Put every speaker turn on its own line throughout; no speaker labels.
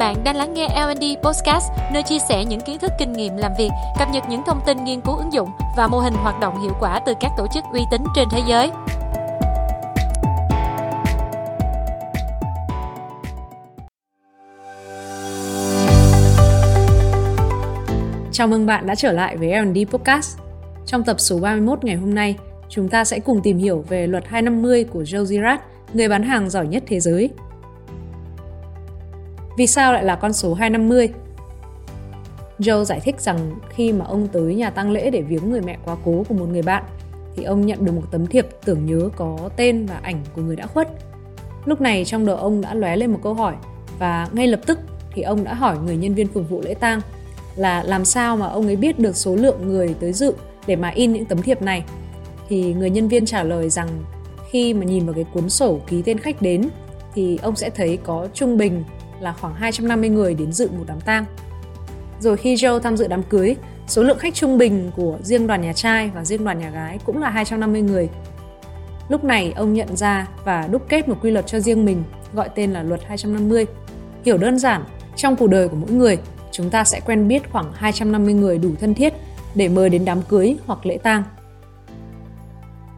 Bạn đang lắng nghe L&D Podcast, nơi chia sẻ những kiến thức kinh nghiệm làm việc, cập nhật những thông tin nghiên cứu ứng dụng và mô hình hoạt động hiệu quả từ các tổ chức uy tín trên thế giới.
Chào mừng bạn đã trở lại với L&D Podcast. Trong tập số 31 ngày hôm nay, chúng ta sẽ cùng tìm hiểu về luật 250 của Joe Girard, người bán hàng giỏi nhất thế giới. Vì sao lại là con số 250? Joe giải thích rằng khi mà ông tới nhà tang lễ để viếng người mẹ quá cố của một người bạn, thì ông nhận được một tấm thiệp tưởng nhớ có tên và ảnh của người đã khuất. Lúc này trong đầu ông đã lóe lên một câu hỏi, và ngay lập tức thì ông đã hỏi người nhân viên phục vụ lễ tang là làm sao mà ông ấy biết được số lượng người tới dự để mà in những tấm thiệp này. Thì người nhân viên trả lời rằng khi mà nhìn vào cái cuốn sổ ký tên khách đến, thì ông sẽ thấy có trung bình là khoảng 250 người đến dự một đám tang. Rồi khi Joe tham dự đám cưới, số lượng khách trung bình của riêng đoàn nhà trai và riêng đoàn nhà gái cũng là 250 người. Lúc này ông nhận ra và đúc kết một quy luật cho riêng mình, gọi tên là luật 250. Hiểu đơn giản, trong cuộc đời của mỗi người, chúng ta sẽ quen biết khoảng 250 người đủ thân thiết để mời đến đám cưới hoặc lễ tang.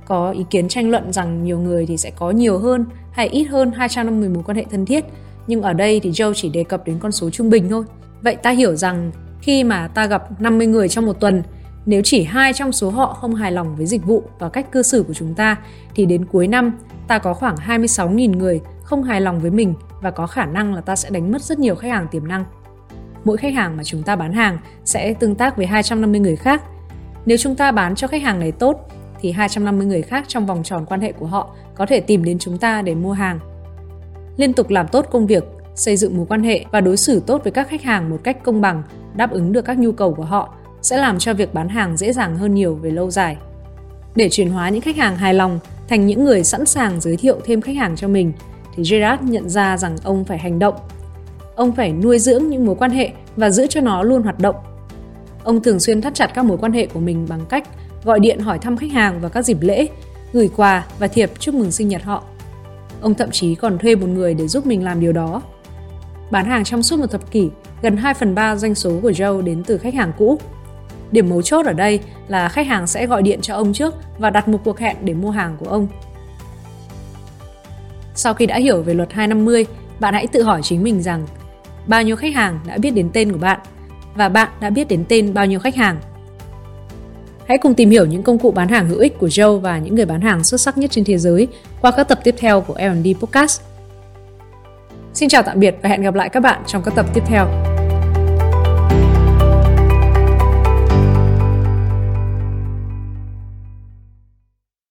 Có ý kiến tranh luận rằng nhiều người thì sẽ có nhiều hơn hay ít hơn 250 mối quan hệ thân thiết nhưng ở đây thì Joe chỉ đề cập đến con số trung bình thôi. Vậy ta hiểu rằng khi mà ta gặp 50 người trong một tuần, nếu chỉ hai trong số họ không hài lòng với dịch vụ và cách cư xử của chúng ta thì đến cuối năm ta có khoảng 26.000 người không hài lòng với mình và có khả năng là ta sẽ đánh mất rất nhiều khách hàng tiềm năng. Mỗi khách hàng mà chúng ta bán hàng sẽ tương tác với 250 người khác. Nếu chúng ta bán cho khách hàng này tốt thì 250 người khác trong vòng tròn quan hệ của họ có thể tìm đến chúng ta để mua hàng liên tục làm tốt công việc, xây dựng mối quan hệ và đối xử tốt với các khách hàng một cách công bằng, đáp ứng được các nhu cầu của họ sẽ làm cho việc bán hàng dễ dàng hơn nhiều về lâu dài. Để chuyển hóa những khách hàng hài lòng thành những người sẵn sàng giới thiệu thêm khách hàng cho mình, thì Gerard nhận ra rằng ông phải hành động. Ông phải nuôi dưỡng những mối quan hệ và giữ cho nó luôn hoạt động. Ông thường xuyên thắt chặt các mối quan hệ của mình bằng cách gọi điện hỏi thăm khách hàng vào các dịp lễ, gửi quà và thiệp chúc mừng sinh nhật họ. Ông thậm chí còn thuê một người để giúp mình làm điều đó. Bán hàng trong suốt một thập kỷ, gần 2 phần 3 doanh số của Joe đến từ khách hàng cũ. Điểm mấu chốt ở đây là khách hàng sẽ gọi điện cho ông trước và đặt một cuộc hẹn để mua hàng của ông. Sau khi đã hiểu về luật 250, bạn hãy tự hỏi chính mình rằng bao nhiêu khách hàng đã biết đến tên của bạn và bạn đã biết đến tên bao nhiêu khách hàng. Hãy cùng tìm hiểu những công cụ bán hàng hữu ích của Joe và những người bán hàng xuất sắc nhất trên thế giới qua các tập tiếp theo của L&D Podcast. Xin chào tạm biệt và hẹn gặp lại các bạn trong các tập tiếp theo.